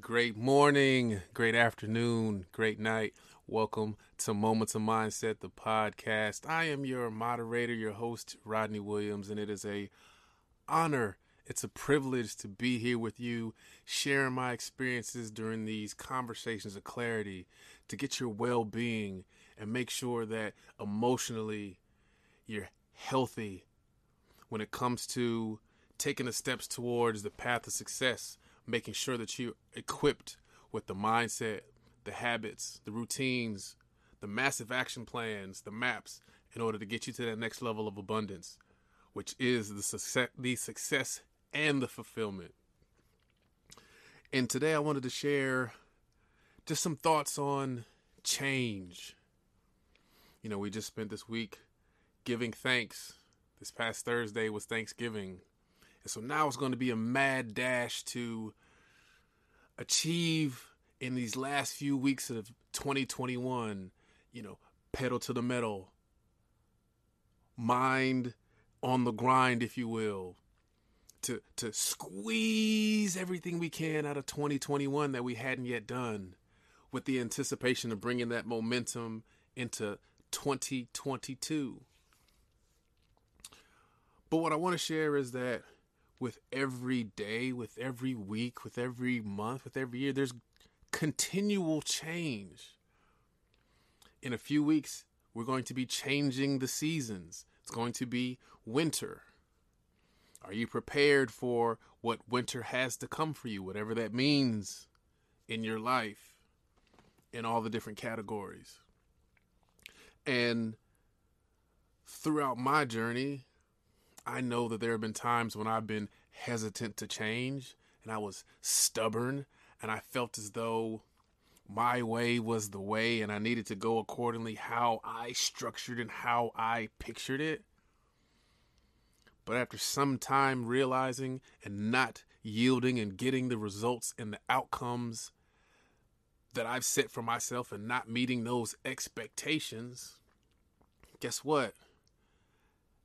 Great morning, great afternoon, great night. Welcome to Moments of Mindset, the podcast. I am your moderator, your host, Rodney Williams, and it is a honor, it's a privilege to be here with you, sharing my experiences during these conversations of clarity to get your well-being and make sure that emotionally you're healthy when it comes to taking the steps towards the path of success making sure that you're equipped with the mindset, the habits, the routines, the massive action plans, the maps in order to get you to that next level of abundance, which is the success, the success and the fulfillment. And today I wanted to share just some thoughts on change. You know, we just spent this week giving thanks. This past Thursday was Thanksgiving. And so now it's going to be a mad dash to achieve in these last few weeks of 2021, you know, pedal to the metal, mind on the grind, if you will, to to squeeze everything we can out of 2021 that we hadn't yet done, with the anticipation of bringing that momentum into 2022. But what I want to share is that with every day, with every week, with every month, with every year. There's continual change. In a few weeks, we're going to be changing the seasons. It's going to be winter. Are you prepared for what winter has to come for you, whatever that means in your life, in all the different categories? And throughout my journey, I know that there have been times when I've been hesitant to change and I was stubborn and I felt as though my way was the way and I needed to go accordingly how I structured and how I pictured it. But after some time realizing and not yielding and getting the results and the outcomes that I've set for myself and not meeting those expectations, guess what?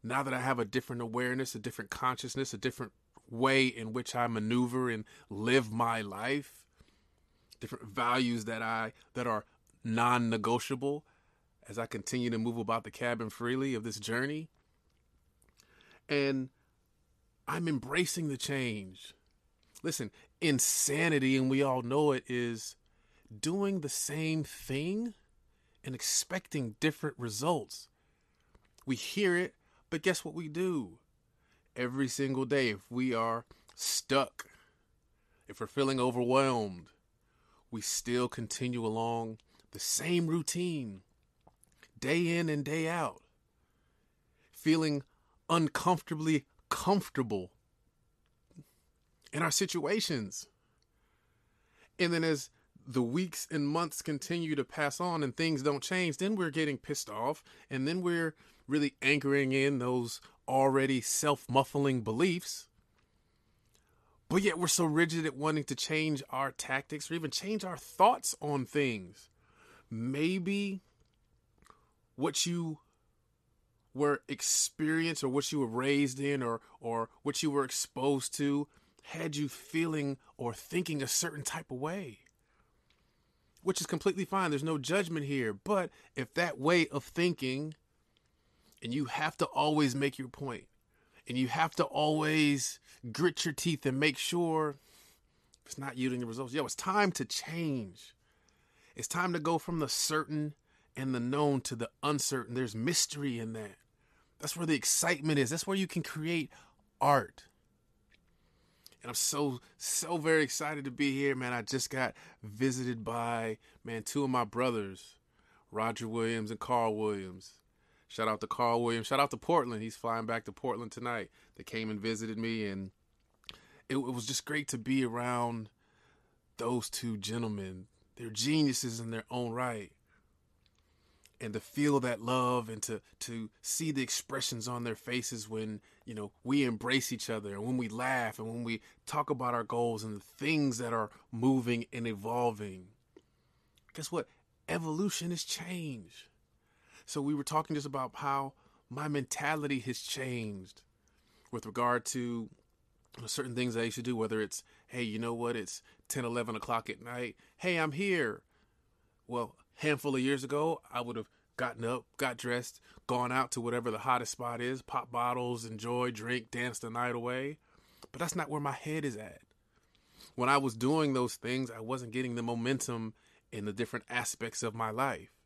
Now that I have a different awareness, a different consciousness, a different way in which I maneuver and live my life, different values that I that are non-negotiable as I continue to move about the cabin freely of this journey. And I'm embracing the change. Listen, insanity, and we all know it, is doing the same thing and expecting different results. We hear it, but guess what we do? Every single day, if we are stuck, if we're feeling overwhelmed, we still continue along the same routine, day in and day out, feeling uncomfortably comfortable in our situations. And then as the weeks and months continue to pass on and things don't change, then we're getting pissed off and then we're really anchoring in those already self muffling beliefs. But yet we're so rigid at wanting to change our tactics or even change our thoughts on things. Maybe what you were experienced or what you were raised in or or what you were exposed to had you feeling or thinking a certain type of way which is completely fine there's no judgment here but if that way of thinking and you have to always make your point and you have to always grit your teeth and make sure it's not yielding the results. Yo, it's time to change. It's time to go from the certain and the known to the uncertain. There's mystery in that. That's where the excitement is. That's where you can create art. And I'm so, so very excited to be here, man. I just got visited by, man, two of my brothers, Roger Williams and Carl Williams. Shout out to Carl Williams. Shout out to Portland. He's flying back to Portland tonight. They came and visited me, and it, it was just great to be around those two gentlemen. They're geniuses in their own right. And to feel that love and to to see the expressions on their faces when, you know, we embrace each other and when we laugh and when we talk about our goals and the things that are moving and evolving. Guess what? Evolution is change. So we were talking just about how my mentality has changed. with regard to certain things I used to do, whether it's, hey, you know what, it's 10, 11 o'clock at night. Hey, I'm here. Well, handful of years ago, I would have gotten up, got dressed, gone out to whatever the hottest spot is, pop bottles, enjoy, drink, dance the night away. But that's not where my head is at. When I was doing those things, I wasn't getting the momentum in the different aspects of my life.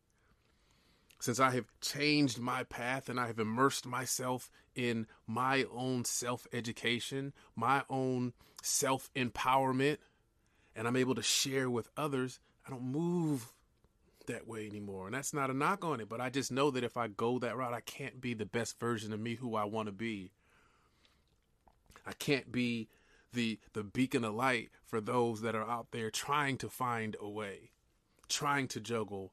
Since I have changed my path and I have immersed myself in my own self education, my own self empowerment, and I'm able to share with others, I don't move that way anymore. And that's not a knock on it, but I just know that if I go that route, I can't be the best version of me who I want to be. I can't be the the beacon of light for those that are out there trying to find a way, trying to juggle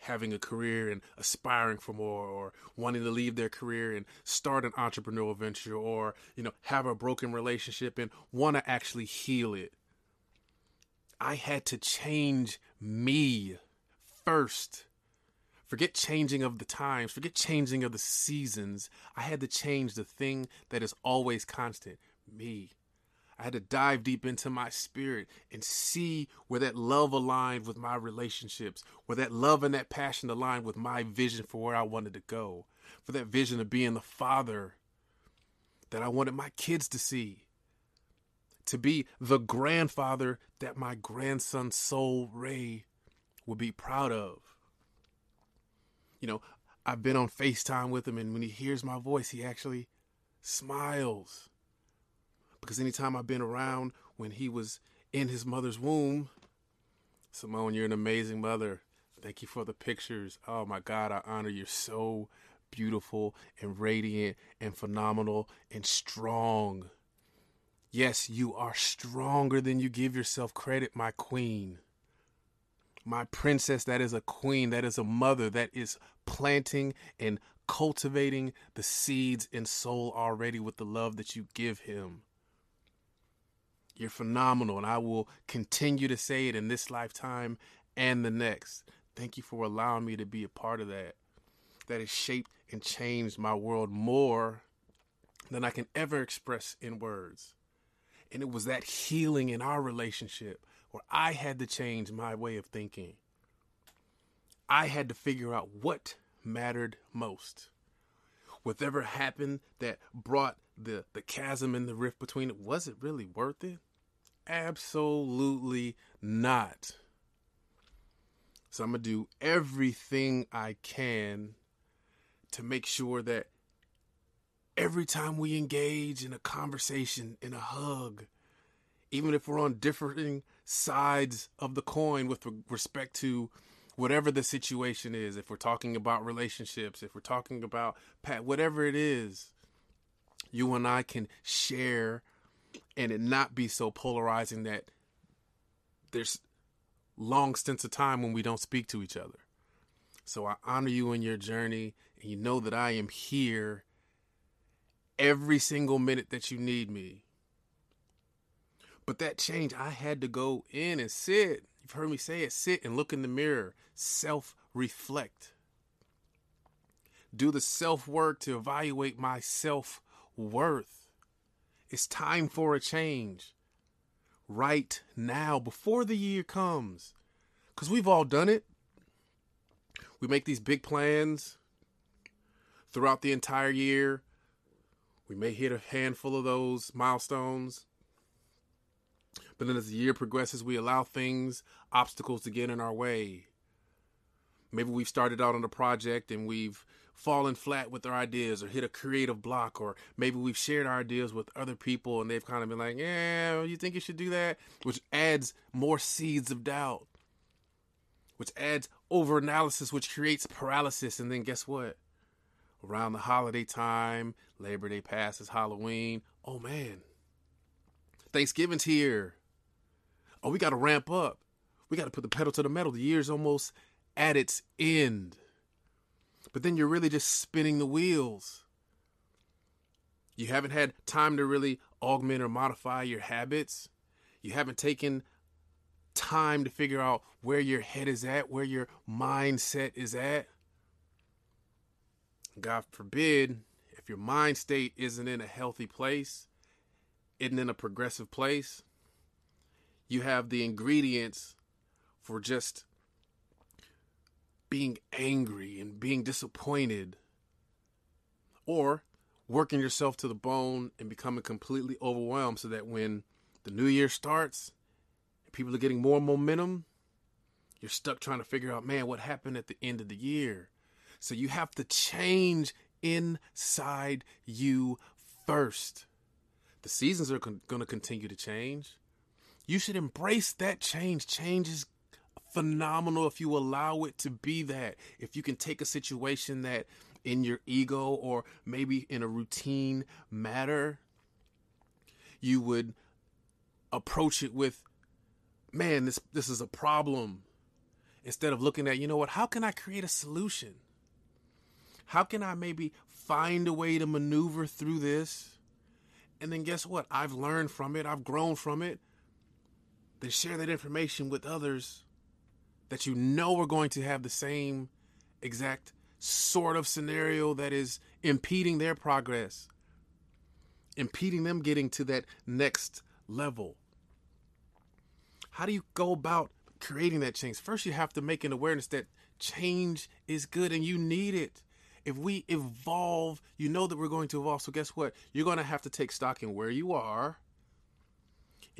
having a career and aspiring for more or wanting to leave their career and start an entrepreneurial venture or you know have a broken relationship and want to actually heal it I had to change me first. Forget changing of the times, forget changing of the seasons. I had to change the thing that is always constant me. I had to dive deep into my spirit and see where that love aligned with my relationships, where that love and that passion aligned with my vision for where I wanted to go, for that vision of being the father that I wanted my kids to see to be the grandfather that my grandson Soul Ray would be proud of. You know, I've been on FaceTime with him, and when he hears my voice, he actually smiles. Because anytime I've been around when he was in his mother's womb, Simone, you're an amazing mother. Thank you for the pictures. Oh my God, I honor you. So beautiful and radiant and phenomenal and strong. Yes, you are stronger than you give yourself credit, my queen. My princess, that is a queen, that is a mother, that is planting and cultivating the seeds in soul already with the love that you give him. You're phenomenal, and I will continue to say it in this lifetime and the next. Thank you for allowing me to be a part of that. That has shaped and changed my world more than I can ever express in words. And it was that healing in our relationship where I had to change my way of thinking. I had to figure out what mattered most. Whatever happened that brought the, the chasm and the rift between it, was it really worth it? Absolutely not. So I'm going to do everything I can to make sure that every time we engage in a conversation, in a hug, even if we're on differing sides of the coin with respect to whatever the situation is, if we're talking about relationships, if we're talking about Pat, whatever it is, you and I can share and it not be so polarizing that there's long stints of time when we don't speak to each other. So I honor you in your journey, and you know that I am here every single minute that you need me. But that change, I had to go in and sit. You've heard me say it sit and look in the mirror, self reflect. Do the self work to evaluate my self worth. It's time for a change. Right now, before the year comes. Because we've all done it. We make these big plans throughout the entire year. We may hit a handful of those milestones. But then as the year progresses, we allow things, obstacles to get in our way. Maybe we've started out on a project and we've fallen flat with our ideas or hit a creative block, or maybe we've shared our ideas with other people and they've kind of been like, yeah, you think you should do that? Which adds more seeds of doubt, which adds over analysis, which creates paralysis. And then guess what? around the holiday time, Labor Day passes, Halloween. Oh man, Thanksgiving's here. Oh, we got to ramp up. We got to put the pedal to the metal. The year's almost at its end. But then you're really just spinning the wheels. You haven't had time to really augment or modify your habits. You haven't taken time to figure out where your head is at, where your mindset is at. God forbid, if your mind state isn't in a healthy place, isn't in a progressive place, you have the ingredients for just being angry and being disappointed or working yourself to the bone and becoming completely overwhelmed so that when the new year starts and people are getting more momentum, you're stuck trying to figure out, man, what happened at the end of the year? So you have to change inside you first. The seasons are con- going to continue to change. You should embrace that change. Change is phenomenal if you allow it to be that. If you can take a situation that in your ego or maybe in a routine matter, you would approach it with, man, this this is a problem. Instead of looking at, you know what, how can I create a solution? How can I maybe find a way to maneuver through this? And then guess what? I've learned from it, I've grown from it. Then share that information with others that you know we're going to have the same exact sort of scenario that is impeding their progress, impeding them getting to that next level. How do you go about creating that change? First, you have to make an awareness that change is good and you need it. If we evolve, you know that we're going to evolve. So, guess what? You're going to have to take stock in where you are.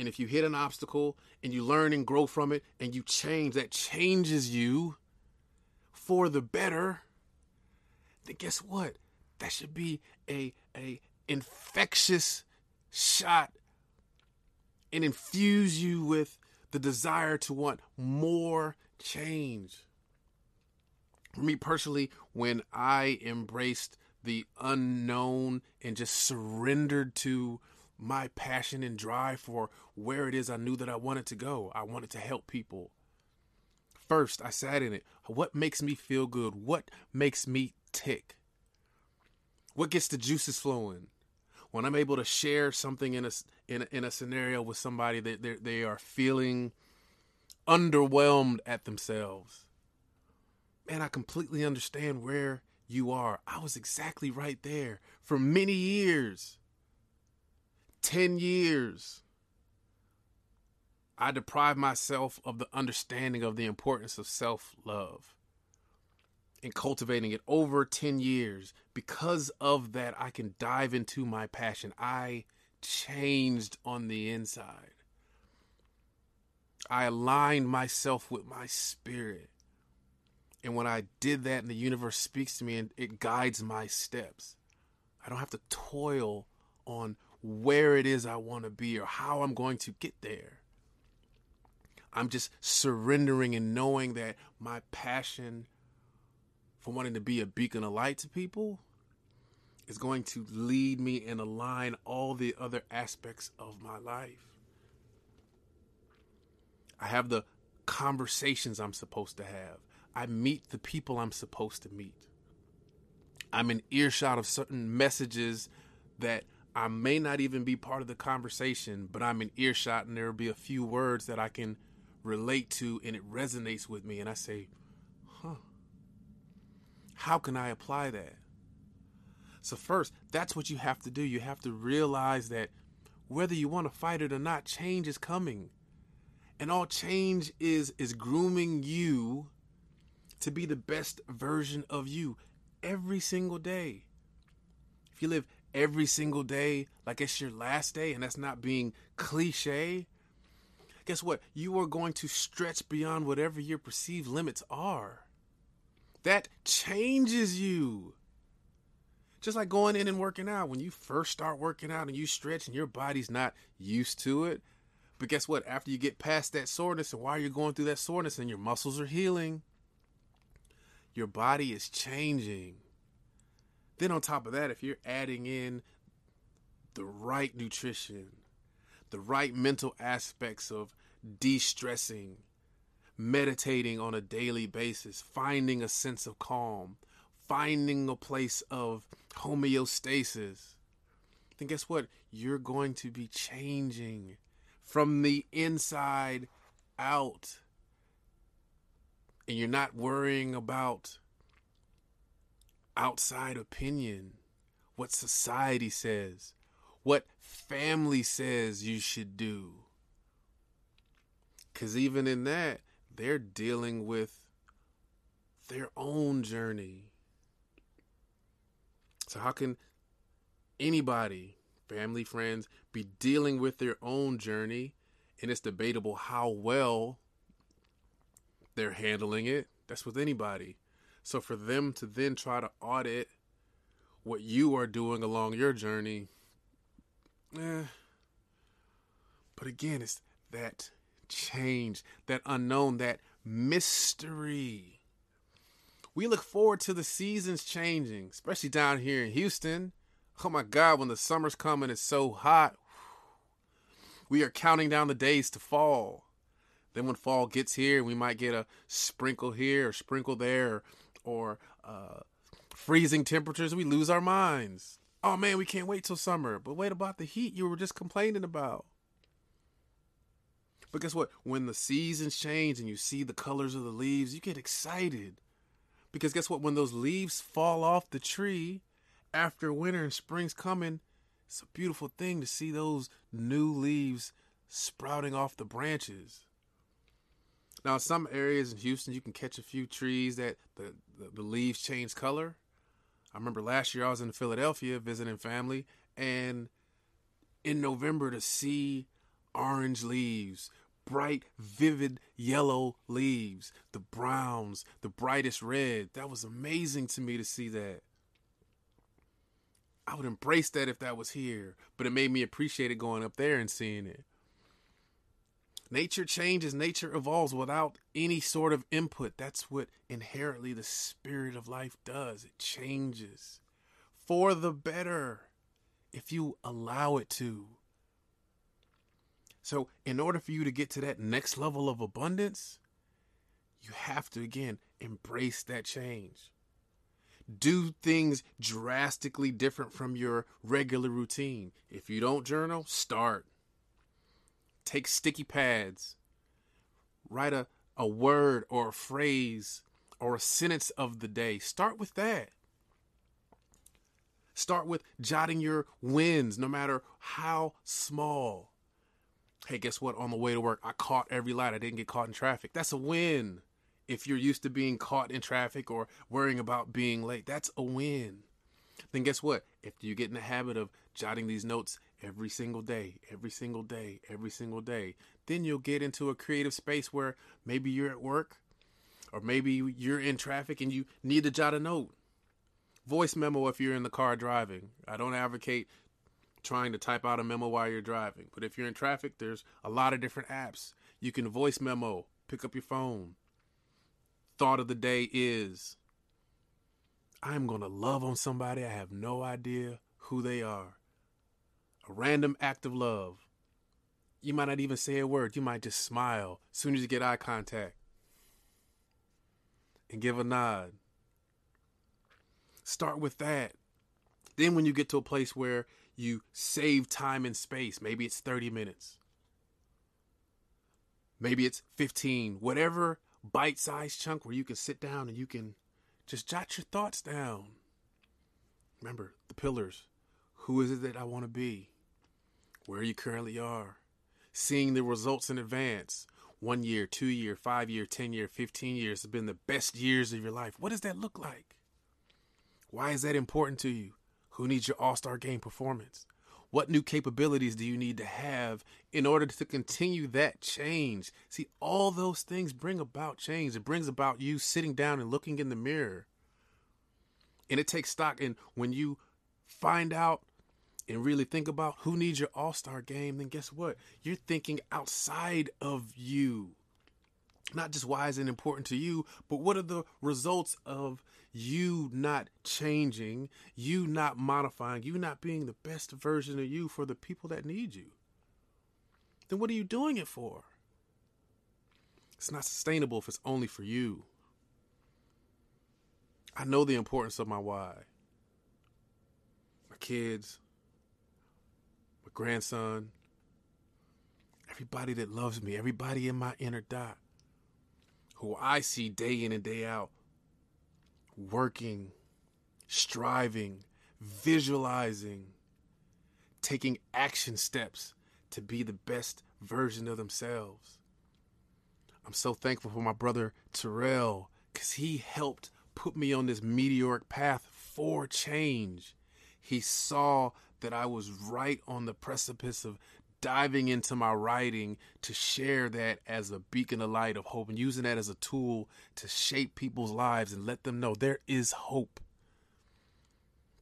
And if you hit an obstacle and you learn and grow from it and you change, that changes you for the better, then guess what? That should be a, a infectious shot and infuse you with the desire to want more change. For me personally, when I embraced the unknown and just surrendered to my passion and drive for where it is I knew that I wanted to go, I wanted to help people. First, I sat in it. What makes me feel good? What makes me tick? What gets the juices flowing? When I'm able to share something in a in a, in a scenario with somebody that they they are feeling underwhelmed at themselves man, I completely understand where you are. I was exactly right there for many years 10 years. I deprived myself of the understanding of the importance of self love and cultivating it over 10 years. Because of that, I can dive into my passion. I changed on the inside. I aligned myself with my spirit. And when I did that, and the universe speaks to me and it guides my steps, I don't have to toil on where it is I want to be or how I'm going to get there. I'm just surrendering and knowing that my passion for wanting to be a beacon of light to people is going to lead me and align all the other aspects of my life. I have the conversations I'm supposed to have. I meet the people I'm supposed to meet. I'm in earshot of certain messages that I may not even be part of the conversation, but I'm in earshot and there'll be a few words that I can relate to and it resonates with me. And I say, huh, how can I apply that? So, first, that's what you have to do. You have to realize that whether you want to fight it or not, change is coming. And all change is is grooming you to be the best version of you every single day. If you live every single day like it's your last day, and that's not being cliche, guess what? You are going to stretch beyond whatever your perceived limits are. That changes you. Just like going in and working out. When you first start working out and you stretch and your body's not used to it. But guess what? After you get past that soreness and while you're going through that soreness and your muscles are healing, your body is changing. Then, on top of that, if you're adding in the right nutrition, the right mental aspects of de stressing, meditating on a daily basis, finding a sense of calm, finding a place of homeostasis, then guess what? You're going to be changing from the inside out and you're not worrying about outside opinion, what society says, what family says you should do. Because even in that, they're dealing with their own journey. So, how can anybody, family, friends, be dealing with their own journey? And it's debatable how well they're handling it. That's with anybody. So, for them to then try to audit what you are doing along your journey, eh. But again, it's that change, that unknown, that mystery we look forward to the seasons changing, especially down here in Houston. Oh my God, when the summer's coming, it's so hot. We are counting down the days to fall. Then when fall gets here, we might get a sprinkle here or sprinkle there or uh, freezing temperatures. We lose our minds. Oh man, we can't wait till summer. But wait about the heat you were just complaining about. But guess what? When the seasons change and you see the colors of the leaves, you get excited. Because guess what? When those leaves fall off the tree after winter and spring's coming, it's a beautiful thing to see those new leaves sprouting off the branches. Now, some areas in Houston, you can catch a few trees that the, the, the, leaves change color. I remember last year I was in Philadelphia visiting family, and in November to see orange leaves bright, vivid yellow leaves, the browns, the brightest red. That was amazing to me to see that. I would embrace that if that was here, but it made me appreciate it going up there and seeing it. Nature changes, nature evolves without any sort of input. That's what inherently the spirit of life does. It changes for the better if you allow it to. So, in order for you to get to that next level of abundance, you have to again embrace that change. Do things drastically different from your regular routine. If you don't journal, start. Take sticky pads. Write a, a word or a phrase or a sentence of the day. Start with that. Start with jotting your wins, no matter how small hey, guess what? On the way to work, I caught every light. I didn't get caught in traffic. That's a win. If you're used to being caught in traffic or worrying about being late, that's a win. Then guess what? If you get in the habit of jotting these notes every single day, every single day, every single day, then you'll get into a creative space where maybe you're at work or maybe you're in traffic and you need to jot a note. Voice memo if you're in the car driving. I don't advocate trying to type out a memo while you're driving. But if you're in traffic, there's a lot of different apps. You can voice memo, pick up your phone. Thought of the day is I'm going to love on somebody. I have no idea who they are. Random act of love. You might not even say a word. You might just smile as soon as you get eye contact and give a nod. Start with that. Then, when you get to a place where you save time and space. Maybe it's 30 minutes. Maybe it's 15, whatever bite sized chunk where you can sit down and you can just jot your thoughts down. Remember the pillars. Who is it that I want to be? Where you currently are. Seeing the results in advance. One year, two year, five year, 10 year, 15 years have been the best years of your life. What does that look like? Why is that important to you? Who needs your all star game performance? What new capabilities do you need to have in order to continue that change? See, all those things bring about change. It brings about you sitting down and looking in the mirror. And it takes stock. And when you find out and really think about who needs your all star game, then guess what? You're thinking outside of you. Not just why is it important to you, but what are the results of you not changing, you not modifying, you not being the best version of you for the people that need you, then what are you doing it for? It's not sustainable if it's only for you. I know the importance of my why. My kids, my grandson, everybody that loves me, everybody in my inner dot, who I see day in and day out working, striving, visualizing, taking action steps to be the best version of themselves. I'm so thankful for my brother Terrell because he helped put me on this meteoric path for change. He saw that I was right on the precipice of diving into my writing to share that as a beacon of light of hope and using that as a tool to shape people's lives and let them know there is hope.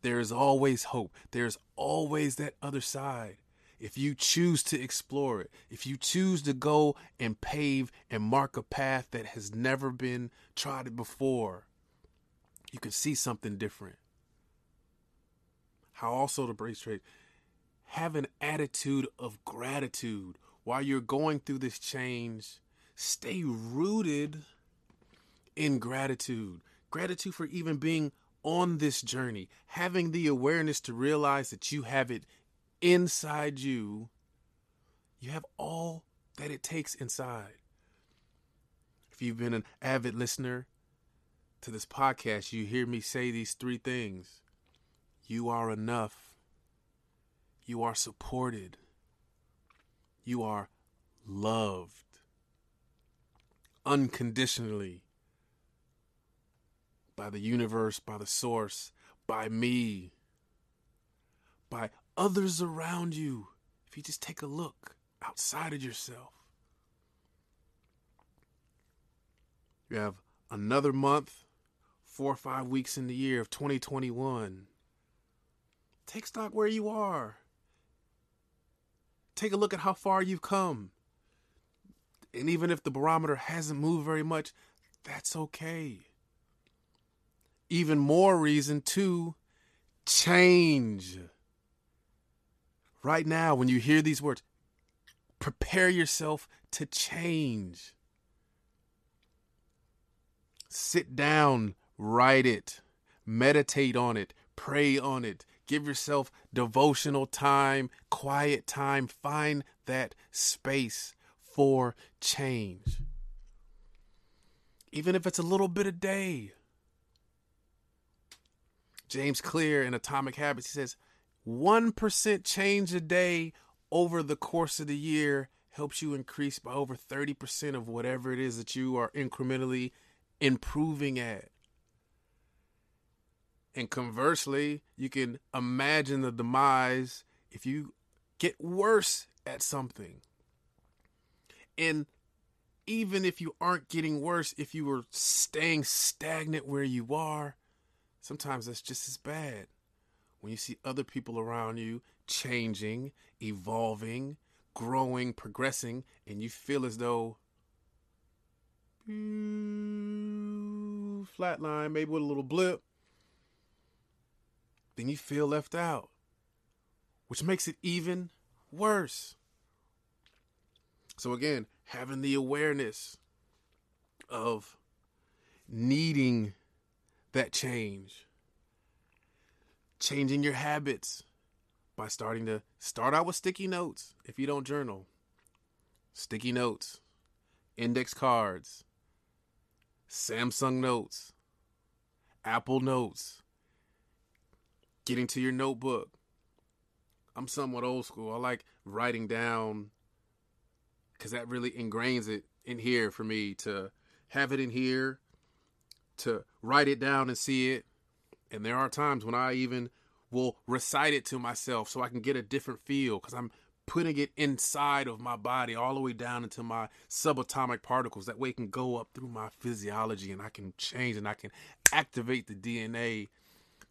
There is always hope. There's always that other side. If you choose to explore it, if you choose to go and pave and mark a path that has never been trodden before, you can see something different. How also to brace trade, have an attitude of gratitude while you're going through this change. Stay rooted in gratitude. Gratitude for even being on this journey, having the awareness to realize that you have it inside you. You have all that it takes inside. If you've been an avid listener to this podcast, you hear me say these three things. You are enough. You are supported. You are loved unconditionally by the universe, by the source, by me, by others around you. If you just take a look outside of yourself, you have another month, four or five weeks in the year of 2021. Take stock where you are. Take a look at how far you've come. And even if the barometer hasn't moved very much, that's okay even more reason to change. Right now, when you hear these words, prepare yourself to change. Sit down, write it, meditate on it, pray on it, give yourself devotional time, quiet time. Find that space for change. Even if it's a little bit a day, James Clear in Atomic Habits, he says 1% change a day over the course of the year helps you increase by over 30% of whatever it is that you are incrementally improving at. And conversely, you can imagine the demise if you get worse at something. And even if you aren't getting worse, if you were staying stagnant where you are, sometimes that's just as bad. When you see other people around you changing, evolving, growing, progressing, and you feel as though flatline, maybe with a little blip, then you feel left out, which makes it even worse. So, again, having the awareness of needing that change. Changing your habits by starting to start out with sticky notes if you don't journal. Sticky notes, index cards, Samsung notes, Apple notes, getting to your notebook. I'm somewhat old school. I like writing down because that really ingrains it in here for me to have it in here to write it down and see it. And there are times when I even will recite it to myself so I can get a different feel because I'm putting it inside of my body all the way down into my subatomic particles. That way it can go up through my physiology and I can change and I can activate the DNA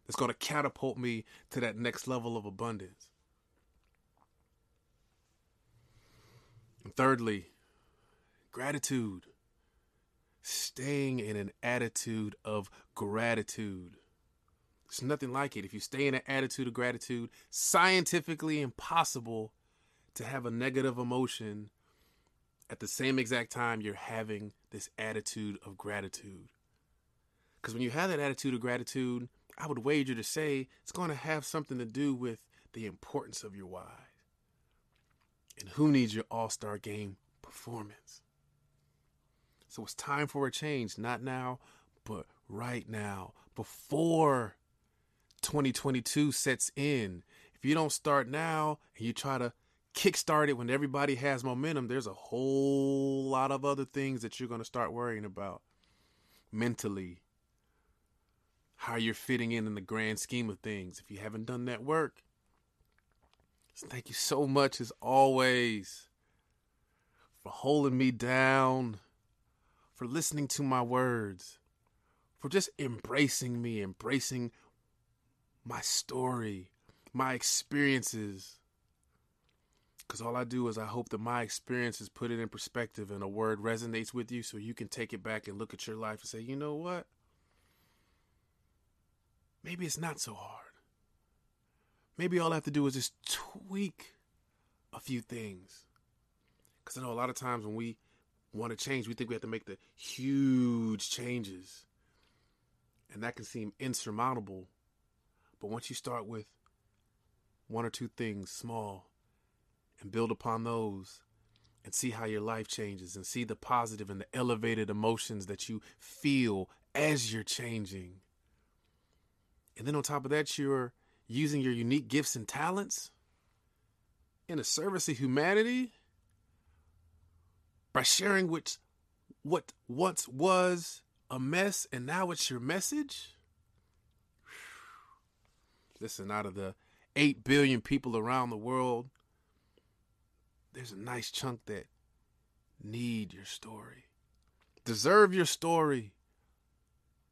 that's going to catapult me to that next level of abundance. And thirdly, gratitude staying in an attitude of gratitude. There's nothing like it. If you stay in an attitude of gratitude, scientifically impossible to have a negative emotion at the same exact time you're having this attitude of gratitude. Because when you have that attitude of gratitude, I would wager to say it's going to have something to do with the importance of your why. And who needs your all star game performance? So it's time for a change, not now, but right now, before 2022 sets in, if you don't start now and you try to kickstart it when everybody has momentum, there's a whole lot of other things that you're going to start worrying about mentally. How you're fitting in in the grand scheme of things. If you haven't done that work, thank you so much as always for holding me down, for listening to my words, for just embracing me, embracing my story, my experiences. Because all I do is I hope that my experiences put it in perspective and a word resonates with you so you can take it back and look at your life and say, you know what? Maybe it's not so hard. Maybe all I have to do is just tweak a few things. Because I know a lot of times when we want to change, we think we have to make the huge changes. And that can seem insurmountable. But once you start with one or two things small and build upon those and see how your life changes and see the positive and the elevated emotions that you feel as you're changing. And then on top of that, you're using your unique gifts and talents in a service of humanity by sharing which what once was a mess and now it's your message. Listen, out of the 8 billion people around the world, there's a nice chunk that need your story, deserve your story.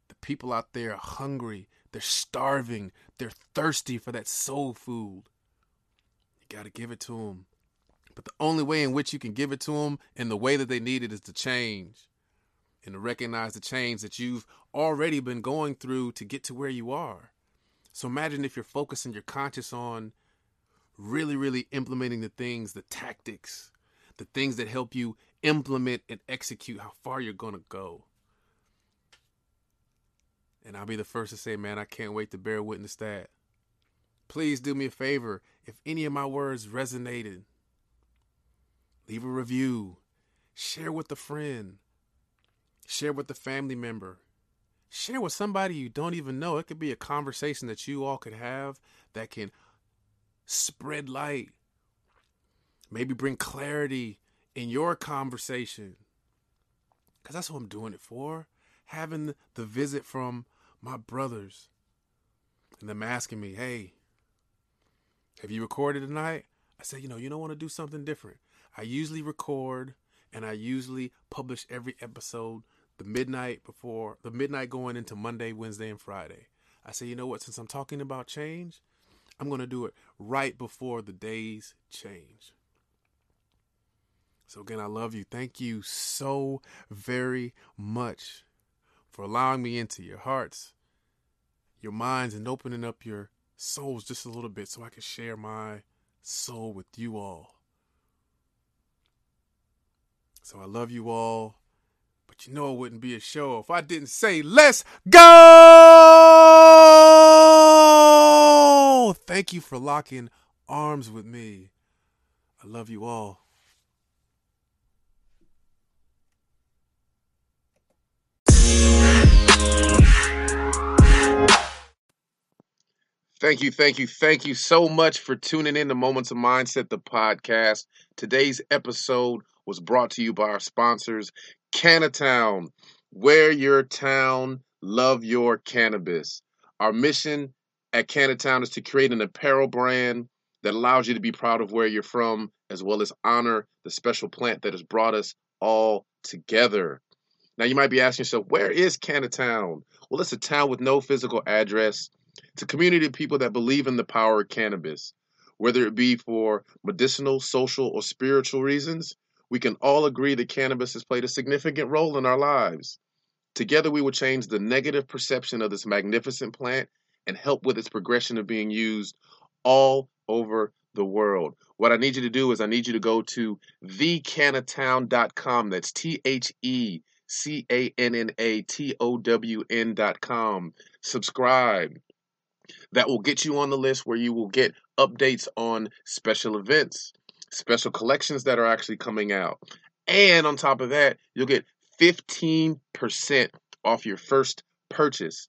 The people out there are hungry, they're starving, they're thirsty for that soul food. You got to give it to them. But the only way in which you can give it to them and the way that they need it is to change and to recognize the change that you've already been going through to get to where you are. So imagine if you're focusing your conscious on really, really implementing the things, the tactics, the things that help you implement and execute how far you're going to go. And I'll be the first to say, man, I can't wait to bear witness that. Please do me a favor. If any of my words resonated, leave a review, share with a friend, share with a family member, share with somebody you don't even know. It could be a conversation that you all could have that can spread light, maybe bring clarity in your conversation. Because that's what I'm doing it for. Having the visit from my brothers and them asking me, hey, have you recorded tonight? I said, you know, you don't want to do something different. I usually record and I usually publish every episode the midnight before the midnight going into Monday, Wednesday, and Friday. I say, you know what? Since I'm talking about change, I'm going to do it right before the days change. So, again, I love you. Thank you so very much for allowing me into your hearts, your minds, and opening up your souls just a little bit so I can share my soul with you all. So, I love you all. But you know it wouldn't be a show if I didn't say, let's go! Thank you for locking arms with me. I love you all. Thank you, thank you, thank you so much for tuning in to Moments of Mindset, the podcast. Today's episode was brought to you by our sponsors, Cannatown. Wear your town, love your cannabis. Our mission at Cannatown is to create an apparel brand that allows you to be proud of where you're from, as well as honor the special plant that has brought us all together. Now, you might be asking yourself, where is Cannatown? Well, it's a town with no physical address. It's a community of people that believe in the power of cannabis, whether it be for medicinal, social, or spiritual reasons we can all agree that cannabis has played a significant role in our lives. Together, we will change the negative perception of this magnificent plant and help with its progression of being used all over the world. What I need you to do is I need you to go to thecannatown.com. That's T H E C A N N A T O W N.com. Subscribe. That will get you on the list where you will get updates on special events special collections that are actually coming out. And on top of that, you'll get 15% off your first purchase.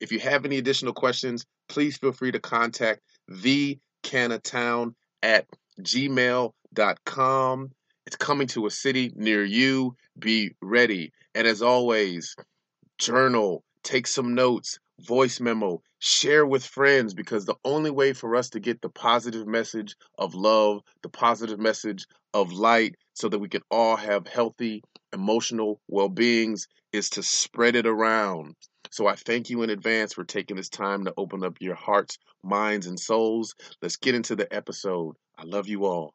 If you have any additional questions, please feel free to contact the Town at gmail.com. It's coming to a city near you. Be ready. And as always, journal, take some notes, voice memo, share with friends because the only way for us to get the positive message of love, the positive message of light, so that we can all have healthy emotional well beings is to spread it around. So I thank you in advance for taking this time to open up your hearts, minds, and souls. Let's get into the episode. I love you all.